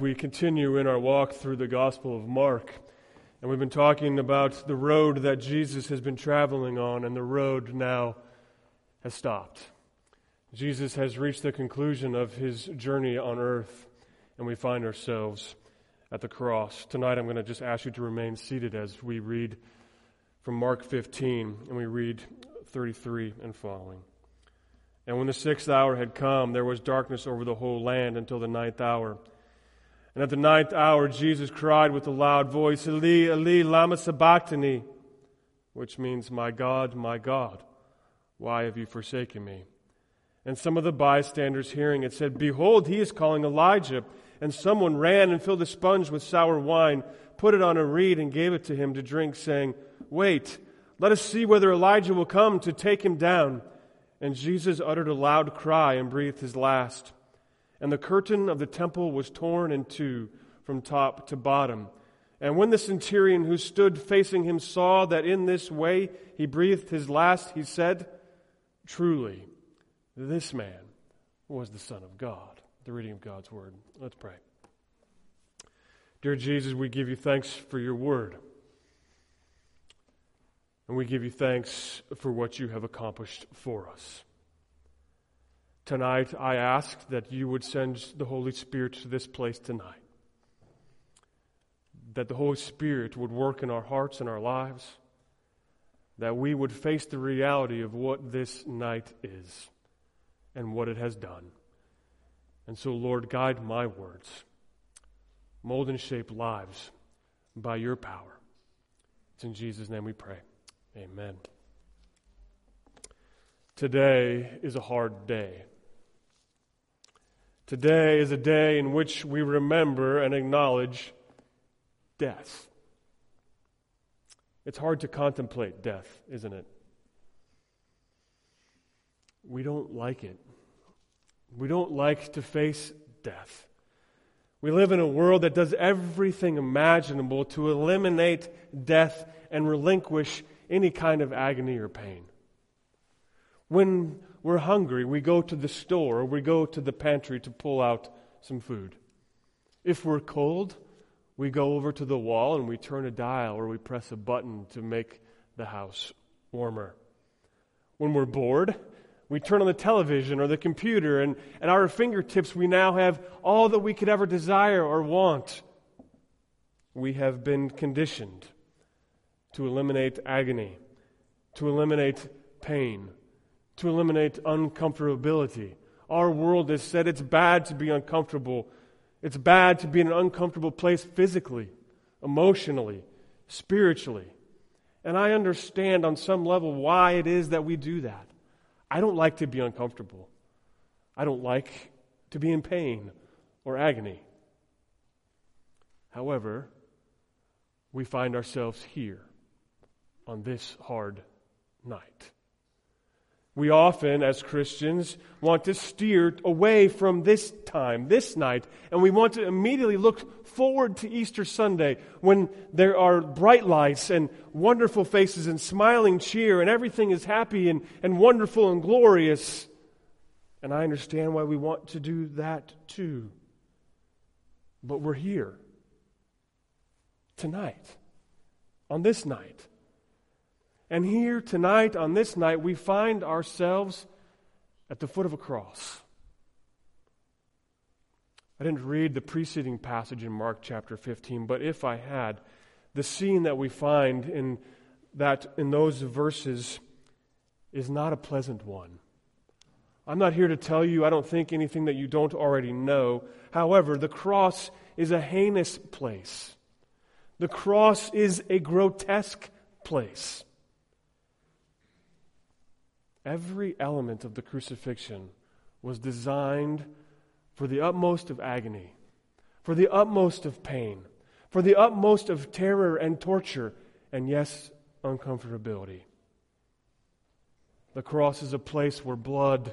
We continue in our walk through the Gospel of Mark, and we've been talking about the road that Jesus has been traveling on, and the road now has stopped. Jesus has reached the conclusion of his journey on earth, and we find ourselves at the cross. Tonight, I'm going to just ask you to remain seated as we read from Mark 15, and we read 33 and following. And when the sixth hour had come, there was darkness over the whole land until the ninth hour. And at the ninth hour, Jesus cried with a loud voice, Eli, Eli, lama sabachthani, which means, My God, my God, why have you forsaken me? And some of the bystanders hearing it said, Behold, he is calling Elijah. And someone ran and filled a sponge with sour wine, put it on a reed, and gave it to him to drink, saying, Wait, let us see whether Elijah will come to take him down. And Jesus uttered a loud cry and breathed his last. And the curtain of the temple was torn in two from top to bottom. And when the centurion who stood facing him saw that in this way he breathed his last, he said, Truly, this man was the Son of God. The reading of God's word. Let's pray. Dear Jesus, we give you thanks for your word. And we give you thanks for what you have accomplished for us. Tonight, I ask that you would send the Holy Spirit to this place tonight. That the Holy Spirit would work in our hearts and our lives. That we would face the reality of what this night is and what it has done. And so, Lord, guide my words. Mold and shape lives by your power. It's in Jesus' name we pray. Amen. Today is a hard day. Today is a day in which we remember and acknowledge death. It's hard to contemplate death, isn't it? We don't like it. We don't like to face death. We live in a world that does everything imaginable to eliminate death and relinquish any kind of agony or pain. When we're hungry, we go to the store or we go to the pantry to pull out some food. If we're cold, we go over to the wall and we turn a dial or we press a button to make the house warmer. When we're bored, we turn on the television or the computer, and at our fingertips, we now have all that we could ever desire or want. We have been conditioned to eliminate agony, to eliminate pain, to eliminate uncomfortability. Our world has said it's bad to be uncomfortable. It's bad to be in an uncomfortable place physically, emotionally, spiritually. And I understand on some level why it is that we do that. I don't like to be uncomfortable. I don't like to be in pain or agony. However, we find ourselves here on this hard night. We often, as Christians, want to steer away from this time, this night, and we want to immediately look forward to Easter Sunday when there are bright lights and wonderful faces and smiling cheer and everything is happy and, and wonderful and glorious. And I understand why we want to do that too. But we're here tonight, on this night. And here tonight, on this night, we find ourselves at the foot of a cross. I didn't read the preceding passage in Mark chapter 15, but if I had, the scene that we find in, that, in those verses is not a pleasant one. I'm not here to tell you, I don't think, anything that you don't already know. However, the cross is a heinous place. The cross is a grotesque place. Every element of the crucifixion was designed for the utmost of agony, for the utmost of pain, for the utmost of terror and torture, and yes, uncomfortability. The cross is a place where blood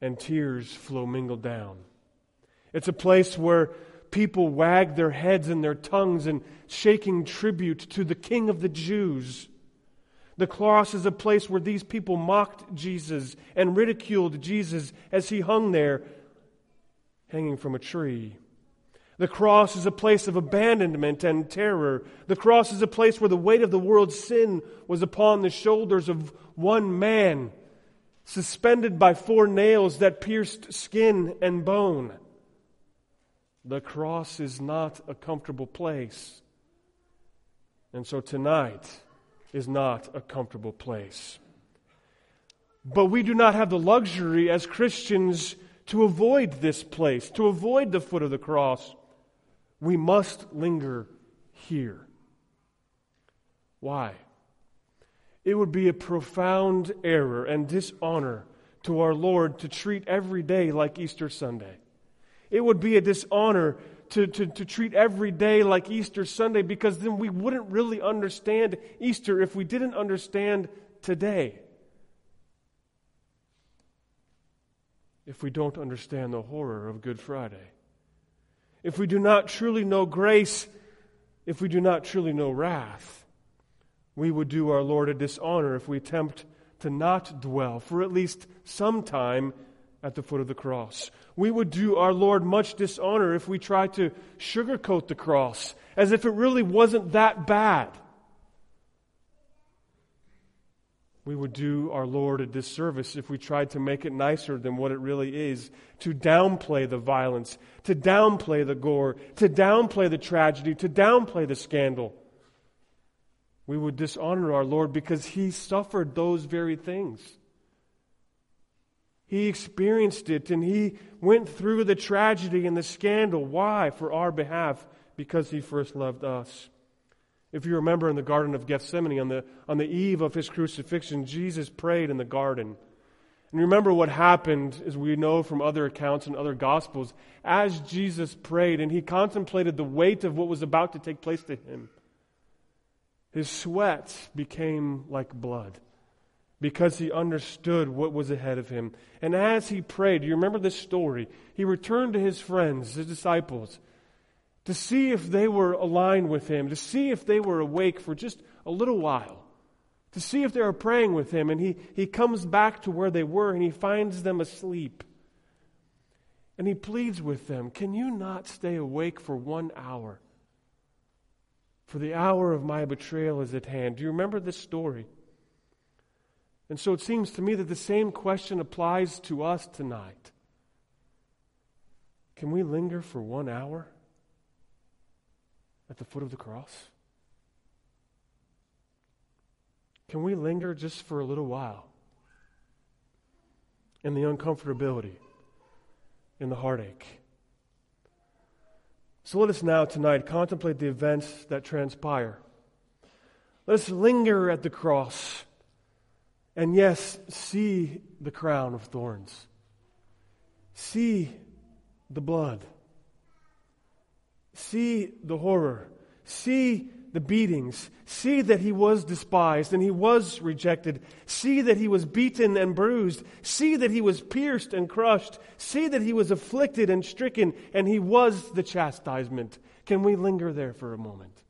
and tears flow mingled down. It's a place where people wag their heads and their tongues in shaking tribute to the King of the Jews the cross is a place where these people mocked Jesus and ridiculed Jesus as he hung there, hanging from a tree. The cross is a place of abandonment and terror. The cross is a place where the weight of the world's sin was upon the shoulders of one man, suspended by four nails that pierced skin and bone. The cross is not a comfortable place. And so tonight is not a comfortable place. But we do not have the luxury as Christians to avoid this place, to avoid the foot of the cross. We must linger here. Why? It would be a profound error and dishonor to our Lord to treat every day like Easter Sunday. It would be a dishonor to, to, to treat every day like Easter Sunday because then we wouldn't really understand Easter if we didn't understand today. If we don't understand the horror of Good Friday if we do not truly know grace, if we do not truly know wrath, we would do our Lord a dishonor if we attempt to not dwell for at least some time at the foot of the cross. We would do our Lord much dishonor if we tried to sugarcoat the cross as if it really wasn't that bad. we would do our Lord a disservice if we tried to make it nicer than what it really is, to downplay the violence, to downplay the gore, to downplay the tragedy, to downplay the scandal. We would dishonor our Lord because He suffered those very things. He experienced it and He went through the tragedy and the scandal. Why? For our behalf, because He first loved us. If you remember in the Garden of Gethsemane, on the, on the eve of his crucifixion, Jesus prayed in the garden. And remember what happened, as we know from other accounts and other gospels, as Jesus prayed and he contemplated the weight of what was about to take place to him, his sweat became like blood because he understood what was ahead of him. And as he prayed, you remember this story? He returned to his friends, his disciples, to see if they were aligned with him, to see if they were awake for just a little while, to see if they were praying with him. And he, he comes back to where they were and he finds them asleep. And he pleads with them Can you not stay awake for one hour? For the hour of my betrayal is at hand. Do you remember this story? And so it seems to me that the same question applies to us tonight. Can we linger for one hour? at the foot of the cross? Can we linger just for a little while in the uncomfortability, in the heartache? So let us now tonight contemplate the events that transpire. Let us linger at the cross and, yes, see the crown of thorns, see the blood See the horror. See the beatings. See that he was despised and he was rejected. See that he was beaten and bruised. See that he was pierced and crushed. See that he was afflicted and stricken and he was the chastisement. Can we linger there for a moment?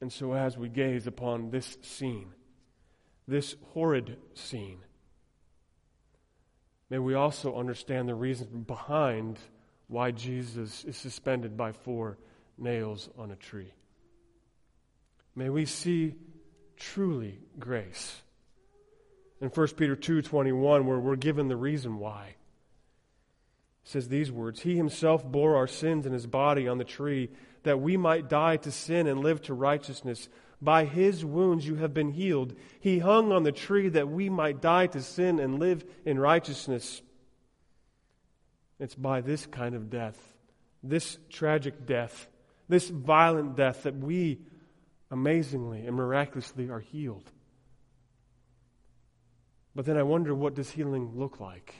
And so, as we gaze upon this scene, this horrid scene, May we also understand the reason behind why Jesus is suspended by four nails on a tree. May we see truly grace. In 1 Peter 2:21 where we're given the reason why. It says these words, he himself bore our sins in his body on the tree that we might die to sin and live to righteousness. By his wounds you have been healed. He hung on the tree that we might die to sin and live in righteousness. It's by this kind of death, this tragic death, this violent death, that we amazingly and miraculously are healed. But then I wonder what does healing look like?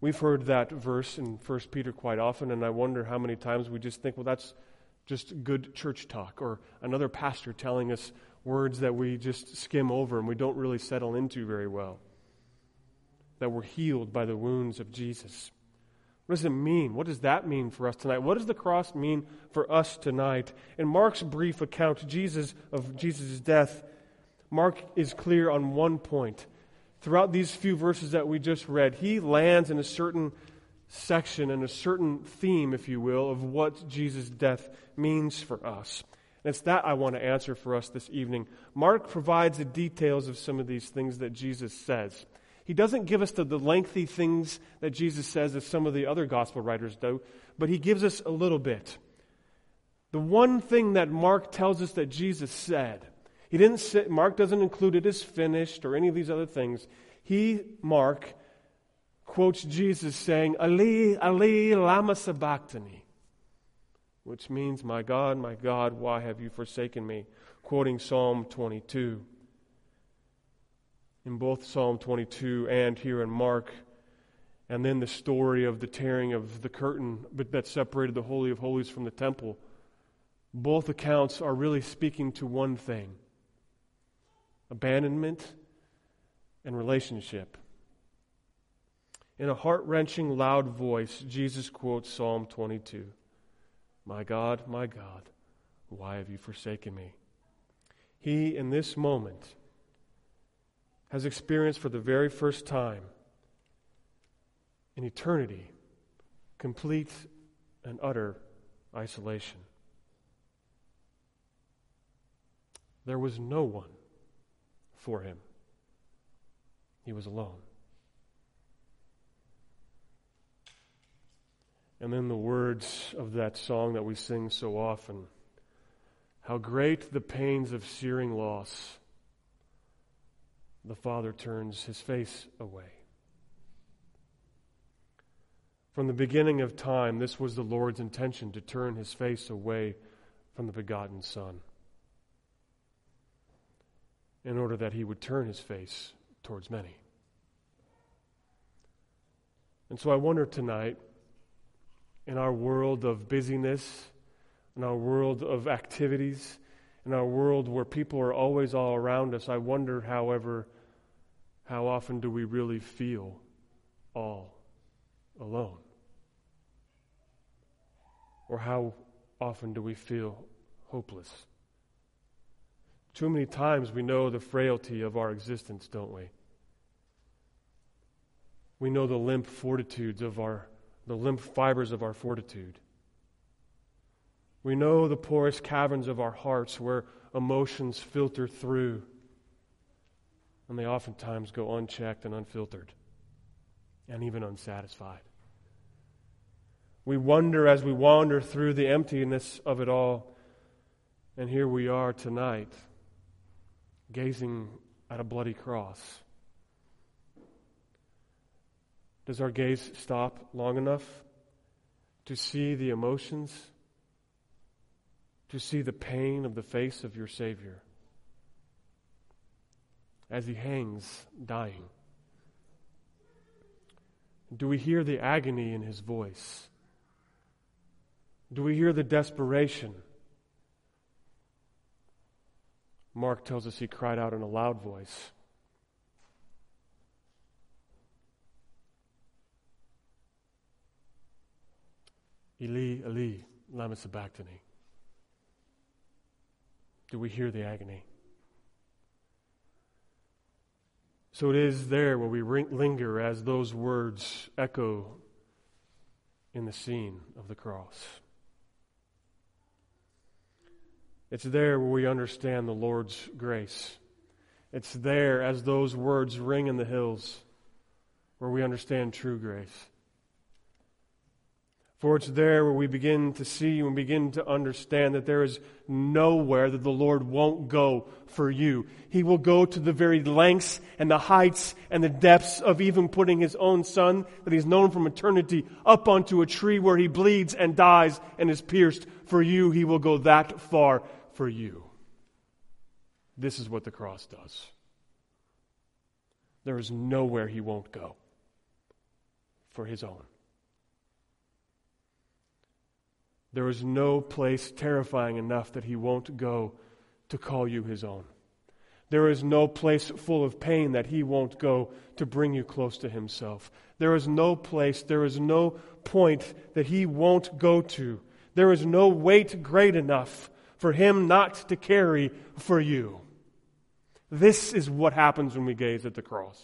We've heard that verse in 1 Peter quite often, and I wonder how many times we just think, well, that's just good church talk, or another pastor telling us words that we just skim over and we don't really settle into very well. That we're healed by the wounds of Jesus. What does it mean? What does that mean for us tonight? What does the cross mean for us tonight? In Mark's brief account Jesus of Jesus' death, Mark is clear on one point. Throughout these few verses that we just read, he lands in a certain section and a certain theme, if you will, of what Jesus' death means for us. And it's that I want to answer for us this evening. Mark provides the details of some of these things that Jesus says. He doesn't give us the, the lengthy things that Jesus says as some of the other gospel writers do, but he gives us a little bit. The one thing that Mark tells us that Jesus said, he didn't say, Mark doesn't include it as finished or any of these other things. He, Mark, quotes Jesus saying, Ali, Ali, lama sabachthani, which means, My God, my God, why have you forsaken me? Quoting Psalm 22. In both Psalm 22 and here in Mark, and then the story of the tearing of the curtain that separated the Holy of Holies from the temple. Both accounts are really speaking to one thing abandonment and relationship. In a heart wrenching, loud voice, Jesus quotes Psalm 22 My God, my God, why have you forsaken me? He, in this moment, has experienced for the very first time in eternity complete and utter isolation. There was no one for him, he was alone. And then the words of that song that we sing so often How great the pains of searing loss! The Father turns his face away. From the beginning of time, this was the Lord's intention to turn his face away from the begotten Son in order that he would turn his face towards many. And so I wonder tonight in our world of busyness, in our world of activities, in our world where people are always all around us, I wonder, however, how often do we really feel all alone? Or how often do we feel hopeless? Too many times we know the frailty of our existence, don't we? We know the limp fortitudes of our the limp fibers of our fortitude. We know the porous caverns of our hearts where emotions filter through, and they oftentimes go unchecked and unfiltered, and even unsatisfied. We wonder as we wander through the emptiness of it all, and here we are tonight, gazing at a bloody cross Does our gaze stop long enough to see the emotions, to see the pain of the face of your Savior as he hangs dying? Do we hear the agony in his voice? Do we hear the desperation? Mark tells us he cried out in a loud voice. Eli, Eli, lama sabachthani. Do we hear the agony? So it is there where we linger as those words echo in the scene of the cross. It's there where we understand the Lord's grace. It's there as those words ring in the hills where we understand true grace. For it's there where we begin to see and begin to understand that there is nowhere that the Lord won't go for you. He will go to the very lengths and the heights and the depths of even putting His own Son, that He's known from eternity, up onto a tree where He bleeds and dies and is pierced. For you, He will go that far for you. This is what the cross does. There is nowhere He won't go for His own. There is no place terrifying enough that he won't go to call you his own. There is no place full of pain that he won't go to bring you close to himself. There is no place, there is no point that he won't go to. There is no weight great enough for him not to carry for you. This is what happens when we gaze at the cross.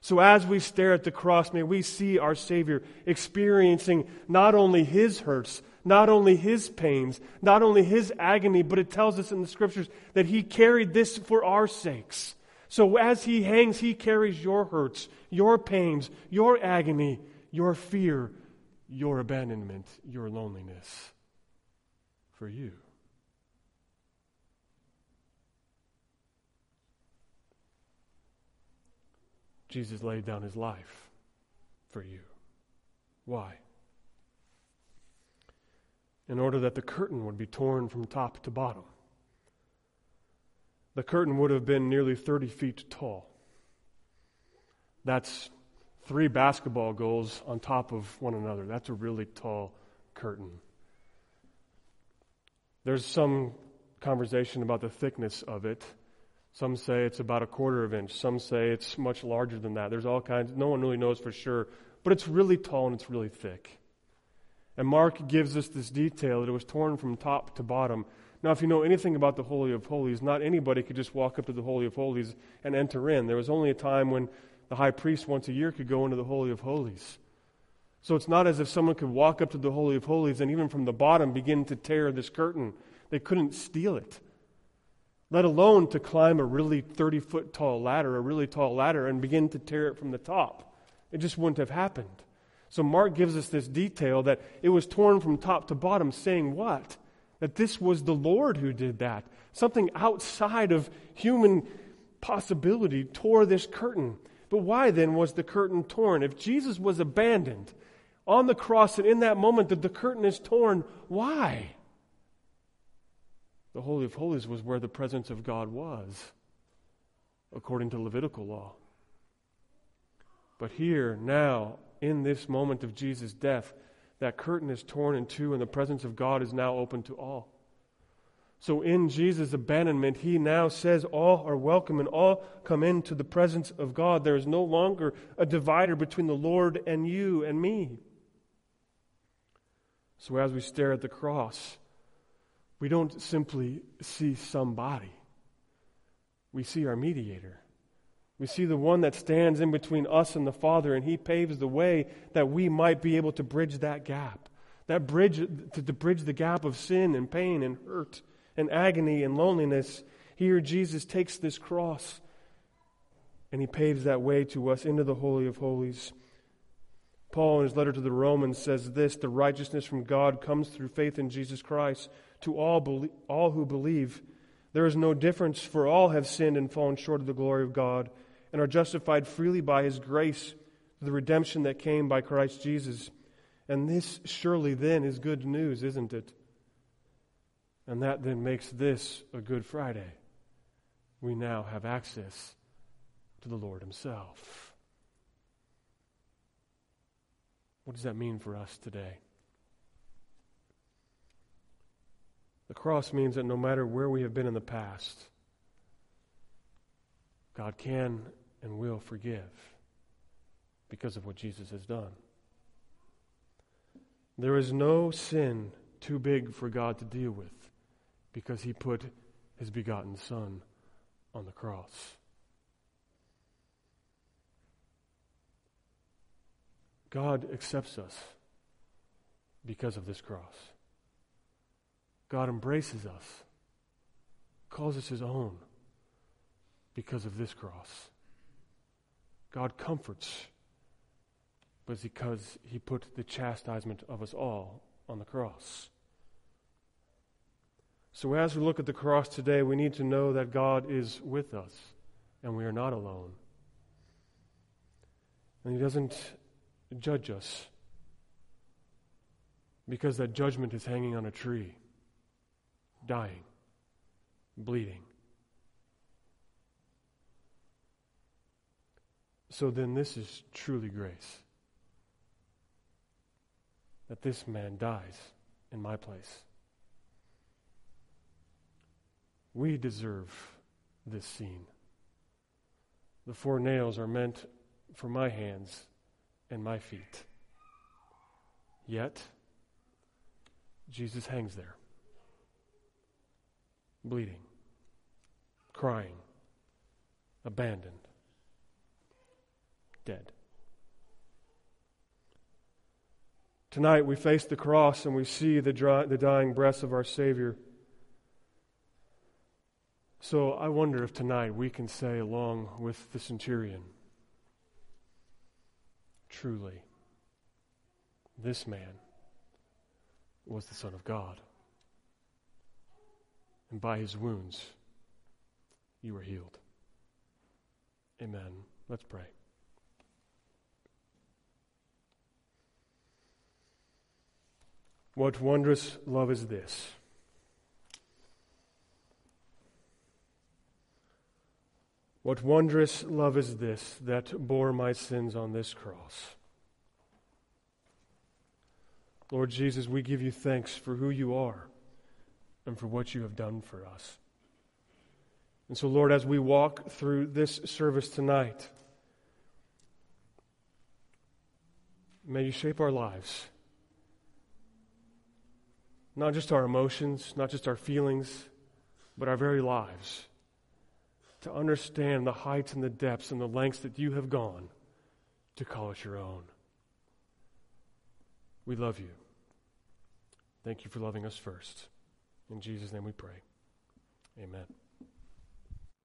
So as we stare at the cross, may we see our Savior experiencing not only his hurts, not only his pains, not only his agony, but it tells us in the scriptures that he carried this for our sakes. So as he hangs, he carries your hurts, your pains, your agony, your fear, your abandonment, your loneliness for you. Jesus laid down his life for you. Why? In order that the curtain would be torn from top to bottom. The curtain would have been nearly 30 feet tall. That's three basketball goals on top of one another. That's a really tall curtain. There's some conversation about the thickness of it. Some say it's about a quarter of an inch. Some say it's much larger than that. There's all kinds. No one really knows for sure. But it's really tall and it's really thick. And Mark gives us this detail that it was torn from top to bottom. Now, if you know anything about the Holy of Holies, not anybody could just walk up to the Holy of Holies and enter in. There was only a time when the high priest once a year could go into the Holy of Holies. So it's not as if someone could walk up to the Holy of Holies and even from the bottom begin to tear this curtain. They couldn't steal it let alone to climb a really 30 foot tall ladder, a really tall ladder, and begin to tear it from the top. It just wouldn't have happened. So Mark gives us this detail that it was torn from top to bottom, saying what? That this was the Lord who did that. Something outside of human possibility tore this curtain. But why then was the curtain torn? If Jesus was abandoned on the cross and in that moment that the curtain is torn, why? The Holy of Holies was where the presence of God was, according to Levitical law. But here, now, in this moment of Jesus' death, that curtain is torn in two, and the presence of God is now open to all. So, in Jesus' abandonment, he now says all are welcome and all come into the presence of God. There is no longer a divider between the Lord and you and me. So, as we stare at the cross, we don't simply see somebody, we see our mediator. We see the one that stands in between us and the Father, and He paves the way that we might be able to bridge that gap. That bridge, to, to bridge the gap of sin and pain and hurt and agony and loneliness. Here, Jesus takes this cross and He paves that way to us into the Holy of Holies. Paul, in his letter to the Romans, says this The righteousness from God comes through faith in Jesus Christ to all, all who believe. There is no difference, for all have sinned and fallen short of the glory of God, and are justified freely by his grace through the redemption that came by Christ Jesus. And this surely then is good news, isn't it? And that then makes this a Good Friday. We now have access to the Lord Himself. What does that mean for us today? The cross means that no matter where we have been in the past, God can and will forgive because of what Jesus has done. There is no sin too big for God to deal with because he put his begotten Son on the cross. God accepts us because of this cross. God embraces us, calls us his own because of this cross. God comforts, because he put the chastisement of us all on the cross. So, as we look at the cross today, we need to know that God is with us and we are not alone. And He doesn't judge us because that judgment is hanging on a tree dying, bleeding. So then, this is truly grace. That this man dies in my place. We deserve this scene. The four nails are meant for my hands and my feet. Yet, Jesus hangs there bleeding, crying, abandoned, dead. Tonight we face the cross and we see the, dry, the dying breaths of our Savior. So I wonder if tonight we can say, along with the centurion, truly, this man was the Son of God. And by his wounds, you were healed. Amen. Let's pray. What wondrous love is this? What wondrous love is this that bore my sins on this cross? Lord Jesus, we give you thanks for who you are and for what you have done for us. And so, Lord, as we walk through this service tonight, may you shape our lives. Not just our emotions, not just our feelings, but our very lives. To understand the heights and the depths and the lengths that you have gone to call us your own. We love you. Thank you for loving us first. In Jesus' name we pray. Amen.